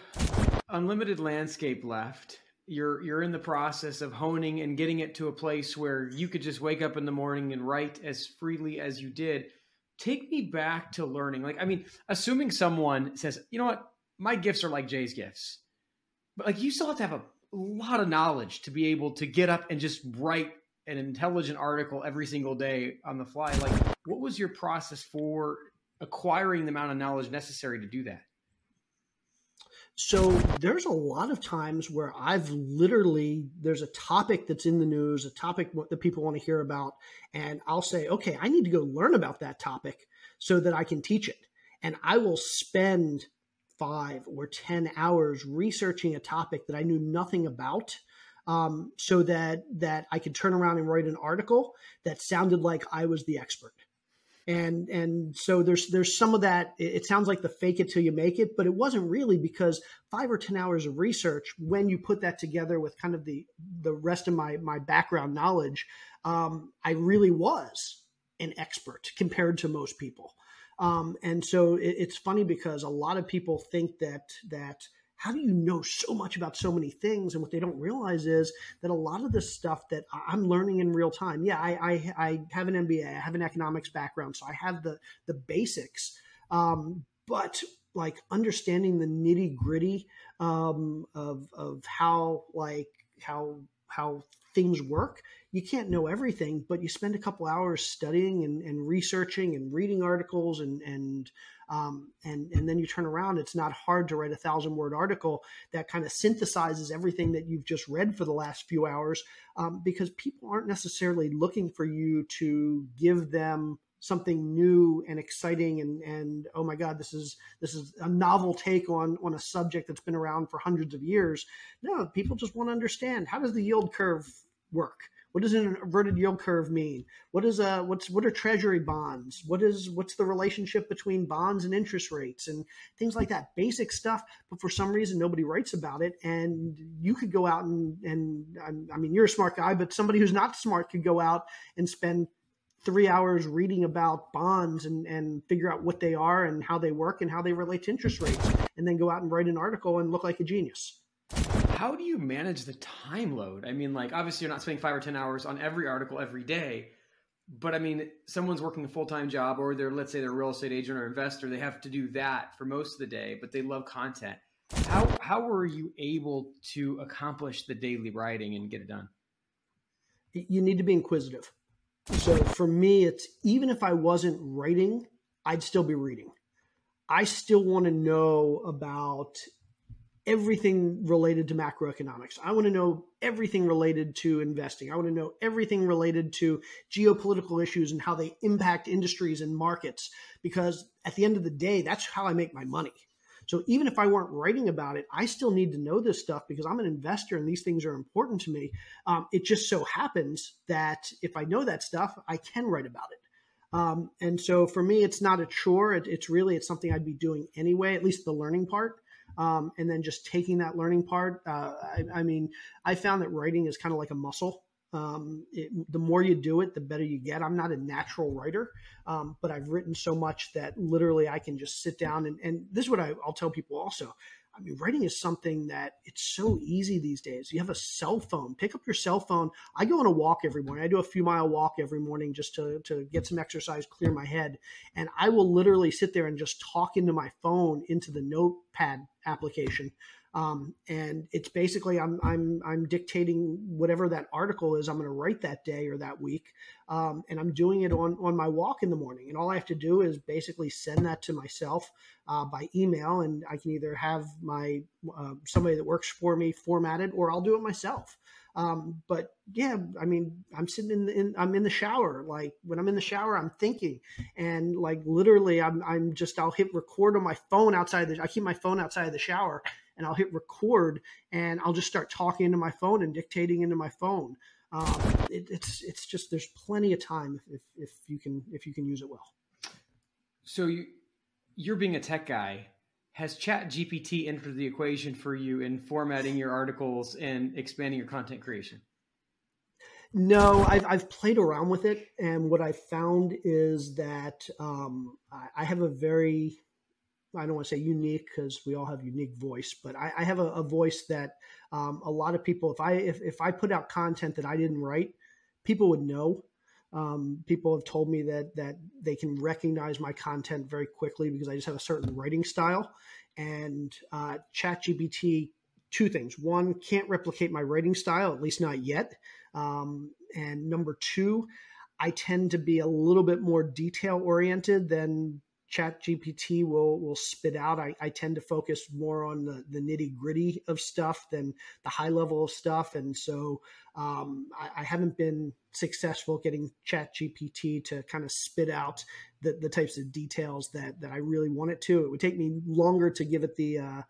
unlimited landscape left you're you're in the process of honing and getting it to a place where you could just wake up in the morning and write as freely as you did. Take me back to learning. Like i mean assuming someone says you know what? My gifts are like J's gifts. But like you still have to have a lot of knowledge to be able to get up and just write an intelligent article every single day on the fly. Like what was your process for acquiring the amount of knowledge necessary to do that so there's a lot of times where I've literally there's a topic that's in the news, a topic that people want to hear about, and I'll say, okay, I need to go learn about that topic so that I can teach it, and I will spend five or ten hours researching a topic that I knew nothing about. Um, so that that I could turn around and write an article that sounded like I was the expert and and so there's there's some of that it sounds like the fake it till you make it but it wasn't really because five or ten hours of research when you put that together with kind of the the rest of my my background knowledge um, i really was an expert compared to most people. Um, and so it, it's funny because a lot of people think that that how do you know so much about so many things? And what they don't realize is that a lot of the stuff that I'm learning in real time. Yeah, I, I, I have an MBA, I have an economics background, so I have the the basics. Um, but like understanding the nitty gritty um, of of how like how how things work. You can't know everything, but you spend a couple hours studying and, and researching and reading articles and and um, and and then you turn around. It's not hard to write a thousand word article that kind of synthesizes everything that you've just read for the last few hours, um, because people aren't necessarily looking for you to give them something new and exciting and and oh my god this is this is a novel take on on a subject that's been around for hundreds of years no people just want to understand how does the yield curve work what does an inverted yield curve mean? What is a what's what are treasury bonds? What is what's the relationship between bonds and interest rates and things like that? Basic stuff but for some reason nobody writes about it. And you could go out and and i mean you're a smart guy but somebody who's not smart could go out and spend three hours reading about bonds and, and figure out what they are and how they work and how they relate to interest rates, and then go out and write an article and look like a genius. How do you manage the time load? I mean, like, obviously, you're not spending five or 10 hours on every article every day. But I mean, someone's working a full time job, or they're, let's say, they're a real estate agent or investor. They have to do that for most of the day, but they love content. How, how were you able to accomplish the daily writing and get it done? You need to be inquisitive so for me, it's even if I wasn't writing, I'd still be reading. I still want to know about everything related to macroeconomics. I want to know everything related to investing. I want to know everything related to geopolitical issues and how they impact industries and markets because at the end of the day, that's how I make my money. So even if I weren't writing about it, I still need to know this stuff because I'm an investor and these things are important to me. Um, it just so happens that if I know that stuff, I can write about it. Um, and so for me, it's not a chore. It, it's really it's something I'd be doing anyway, at least the learning part. Um, and then just taking that learning part. Uh, I, I mean, I found that writing is kind of like a muscle. Um, it, the more you do it, the better you get. I'm not a natural writer, um, but I've written so much that literally I can just sit down and, and this is what I, I'll tell people also. I mean, writing is something that it's so easy these days. You have a cell phone. Pick up your cell phone. I go on a walk every morning. I do a few mile walk every morning just to, to get some exercise, clear my head. And I will literally sit there and just talk into my phone, into the notepad application um, and it's basically I'm I'm I'm dictating whatever that article is I'm going to write that day or that week, um, and I'm doing it on on my walk in the morning. And all I have to do is basically send that to myself uh, by email, and I can either have my uh, somebody that works for me formatted, or I'll do it myself. Um, but yeah, I mean, I'm sitting in, the, in, I'm in the shower. Like when I'm in the shower, I'm thinking, and like literally, I'm I'm just I'll hit record on my phone outside the. I keep my phone outside of the shower, and I'll hit record and I'll just start talking into my phone and dictating into my phone. Um, it, it's it's just there's plenty of time if, if you can if you can use it well. So you you're being a tech guy. Has ChatGPT entered the equation for you in formatting your articles and expanding your content creation? No, I've, I've played around with it, and what I found is that um, I, I have a very I don't want to say unique because we all have unique voice, but I, I have a, a, voice that um, a lot of people, if I if, if I put out content that I didn't write, people would know. Um, people have told me that that they can recognize my content very quickly because I just have a certain writing style. And uh, ChatGPT, two things: one, can't replicate my writing style, at least not yet. Um, and number two, I tend to be a little bit more detail oriented than ChatGPT will will spit out. I, I tend to focus more on the, the nitty gritty of stuff than the high level of stuff. And so um, I, I, haven't been successful getting ChatGPT to kind of spit out the, the types of details that that i really want it to. It would take me longer to give it the, uh,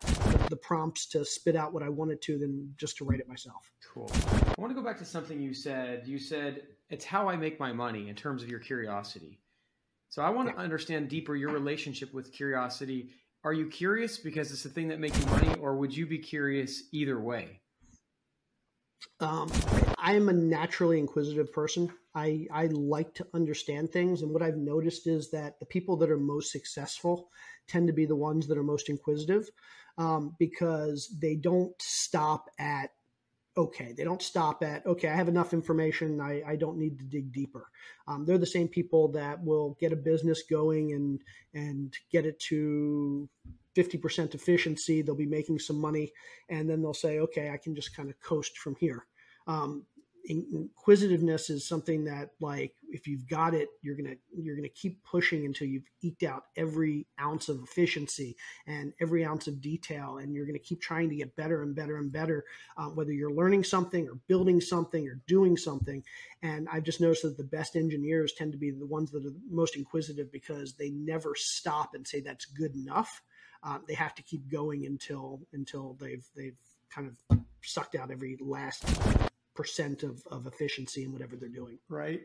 the, prompts to spit out what i wanted to than just to write it myself. Cool. I want to go back to something you said. You said it's how i make my money in terms of your curiosity so I want to understand deeper your relationship with curiosity. Are you curious because it's the thing that makes you money, or would you be curious either way? Um, I am a naturally inquisitive person. I, I like to understand things. And what I've noticed is that the people that are most successful tend to be the ones that are most inquisitive um, because they don't stop at okay. They don't stop at, okay, I have enough information. I, I don't need to dig deeper. Um, they're the same people that will get a business going and, and get it to 50% efficiency. They'll be making some money and then they'll say, okay, I can just kind of coast from here. Um, inquisitiveness is something that like if you've got it you're gonna you're gonna keep pushing until you've eked out every ounce of efficiency and every ounce of detail and you're gonna keep trying to get better and better and better uh, whether you're learning something or building something or doing something. And i've just noticed that the best engineers tend to be the ones that are the most inquisitive because they never stop and say that's good enough. Uh, they have to keep going until until they've they've kind of sucked out every last percent of, of efficiency in whatever they're doing. Right.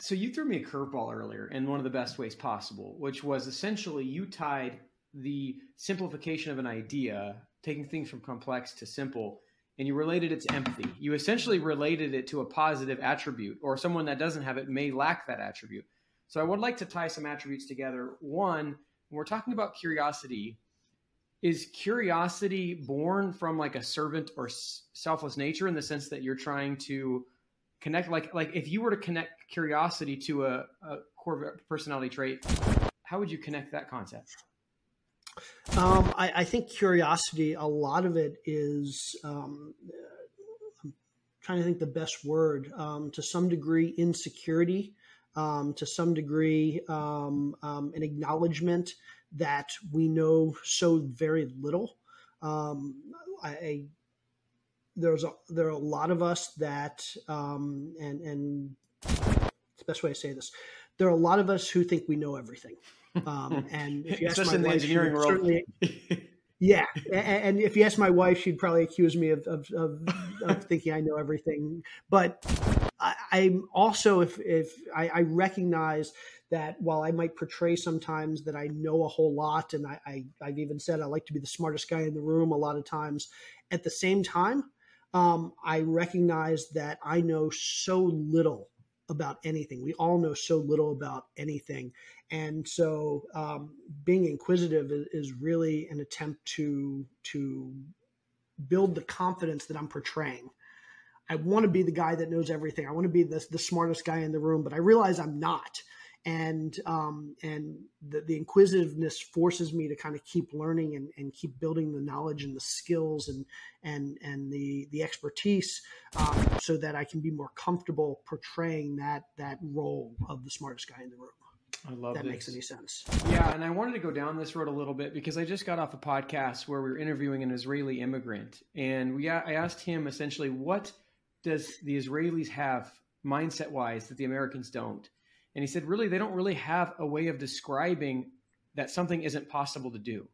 So you threw me a curveball earlier in one of the best ways possible, which was essentially you tied the simplification of an idea, taking things from complex to simple, and you related it to empathy. You essentially related it to a positive attribute, or someone that doesn't have it may lack that attribute. So I would like to tie some attributes together. One, when we're talking about curiosity, is curiosity born from like a servant or selfless nature in the sense that you're trying to connect like like if you were to connect curiosity to a, a core personality trait how would you connect that concept? Um, I, I, think curiosity a lot of it is um, i'm trying to think the best word um, to some degree insecurity um, to some degree um, um, an acknowledgement that we know so very little. Um, I, there's a, there are a lot of us that, um, and and the best way to say this, there are a lot of us who think we know everything. Um, and if you ask Especially my wife, engineering world. yeah, and, if you ask my wife, she'd probably accuse me of of, of, of thinking I know everything. But I, am also, if if I, I recognize that while I might portray sometimes that I know a whole lot, and I, I, have even said I like to be the smartest guy in the room a lot of times, at the same time, um, I recognize that I know so little about anything. We all know so little about anything. And so um, being inquisitive is, is really an attempt to, to build the confidence that I'm portraying. I want to be the guy that knows everything. I want to be the, the smartest guy in the room, but I realize I'm not and um, and the, the, inquisitiveness forces me to kind of keep learning and, and keep building the knowledge and the skills and and and the the expertise um, so that I can be more comfortable portraying that that role of the smartest guy in the room. I love that this. makes any sense. Yeah, and I wanted to go down this road a little bit because I just got off a podcast where we were interviewing an Israeli immigrant, and we I asked him essentially what does the Israelis have mindset wise that the Americans don't and he said, really, they don't really have a way of describing that something isn't possible to do.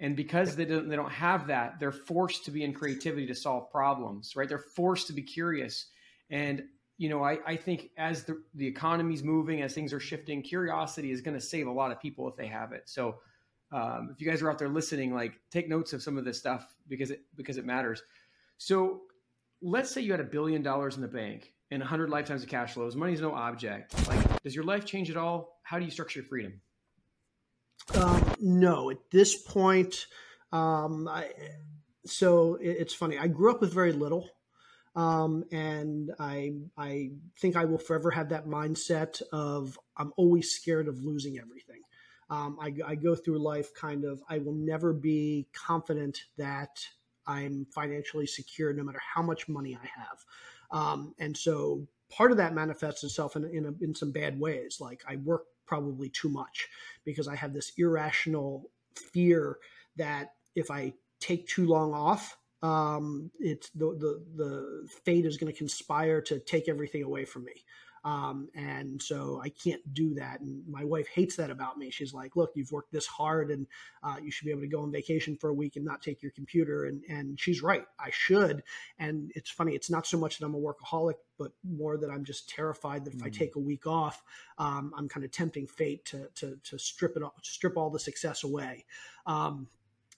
And because they don't, they don't have that, they're forced to be in creativity to solve problems, right? They're forced to be curious. And, you know, I, I think as the, the economy's moving, as things are shifting, curiosity is going to save a lot of people if they have it. So um, if you guys are out there listening, like take notes of some of this stuff because it, because it matters. So let's say you had a billion dollars in the bank and 100 lifetimes of cash flows. Money is no object. Like, does your life change at all? How do you structure your freedom? Um, no, at this point, um, I, so it, it's funny. I grew up with very little. Um, and I, I think I will forever have that mindset of I'm always scared of losing everything. Um, I, I go through life kind of, I will never be confident that I'm financially secure no matter how much money I have. Um, and so part of that manifests itself in, in, a, in some bad ways. Like I work probably too much because I have this irrational fear that if I take too long off, um, it's the, the, the fate is going to conspire to take everything away from me. Um, and so I can't do that. And my wife hates that about me. She's like, look, you've worked this hard and uh, you should be able to go on vacation for a week and not take your computer. And, and she's right. I should. And it's funny. It's not so much that I'm a workaholic, but more that I'm just terrified that if mm. I take a week off, um, I'm kind of tempting fate to, to, to strip it, off, strip all the success away. Um,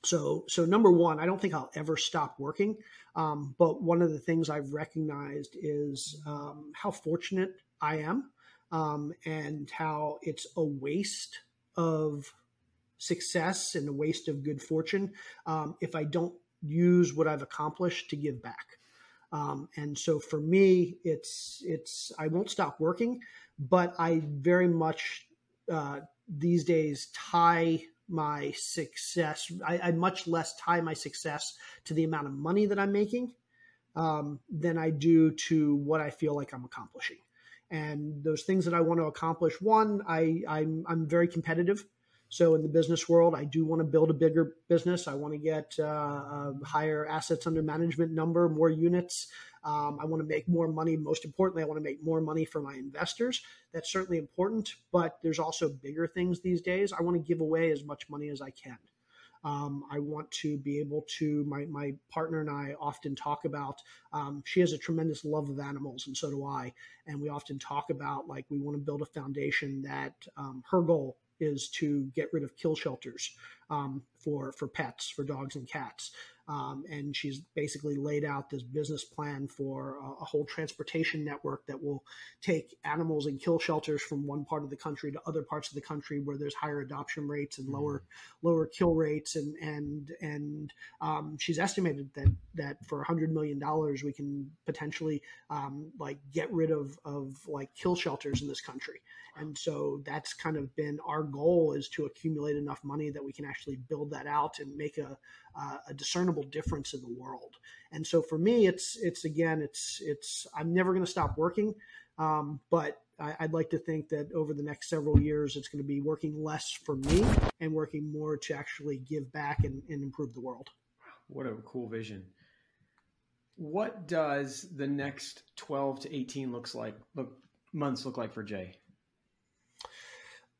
so so number one, I don't think I'll ever stop working. Um, but one of the things I've recognized is um, how fortunate I am, um, and how it's a waste of success and a waste of good fortune um, if I don't use what I've accomplished to give back. Um, and so for me, it's it's I won't stop working, but I very much uh, these days tie my success. I, I, much less tie my success to the amount of money that I'm making um, than I do to what I feel like I'm accomplishing. And those things that I want to accomplish, one, I, I'm, I'm very competitive. So in the business world, I do want to build a bigger business. I want to get uh, a higher assets under management number, more units. Um, I want to make more money. Most importantly, I want to make more money for my investors. That's certainly important, but there's also bigger things these days. I want to give away as much money as I can. Um, I want to be able to. My my partner and I often talk about. Um, she has a tremendous love of animals, and so do I. And we often talk about like we want to build a foundation that um, her goal is to get rid of kill shelters um, for for pets, for dogs and cats. Um, and she's basically laid out this business plan for a, a, whole transportation network that will take animals and kill shelters from one part of the country to other parts of the country where there's higher adoption rates and mm-hmm. lower lower kill rates. And and and um, she's estimated that that for 100 million dollars we can potentially um, like get rid of of like kill shelters in this country. And so that's kind of been our goal is to accumulate enough money that we can actually build that out and make a, uh, a discernible difference in the world. And so for me, it's it's again, it's it's I'm never going to stop working, um, but I, would like to think that over the next several years, it's going to be working less for me and working more to actually give back and, and improve the world. What a cool vision! What does the next 12 to 18 looks like look months look like for J?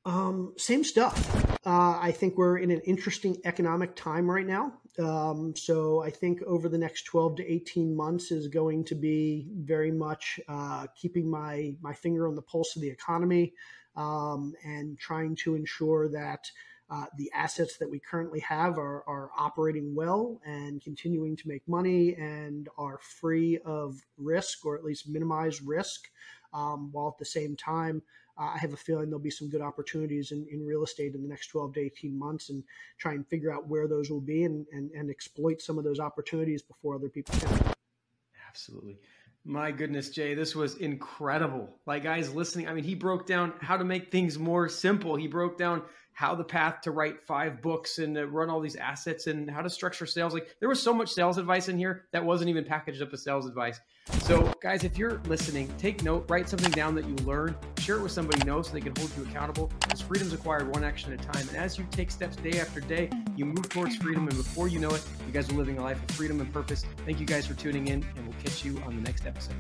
Um, same stuff. Uh, I think we're in an interesting economic time right now. Um, so I think over the next 12 to 18 months is going to be very much uh, keeping my, my finger on the pulse of the economy um, and trying to ensure that uh, the assets that we currently have are, are operating well and continuing to make money and are free of risk or at least minimize risk, um, while at the same time uh, I have a feeling there'll be some good opportunities in, in real estate in the next 12 to 18 months and try and figure out where those will be and, and, and exploit some of those opportunities before other people can. Absolutely. My goodness, J, this was incredible. Like, guys listening, I mean, he broke down how to make things more simple. He broke down how the path to write five books and run all these assets and how to structure sales. Like there was so much sales advice in here that wasn't even packaged up as sales advice. So, guys, if you're listening, take note, write something down that you learned, share it with somebody you know so they can hold you accountable. Because freedom's acquired one action at a time. And as you take steps day after day, you move towards freedom. And before you know it, you guys are living a life of freedom and purpose. Thank you guys for tuning in, and we'll catch you on the next episode.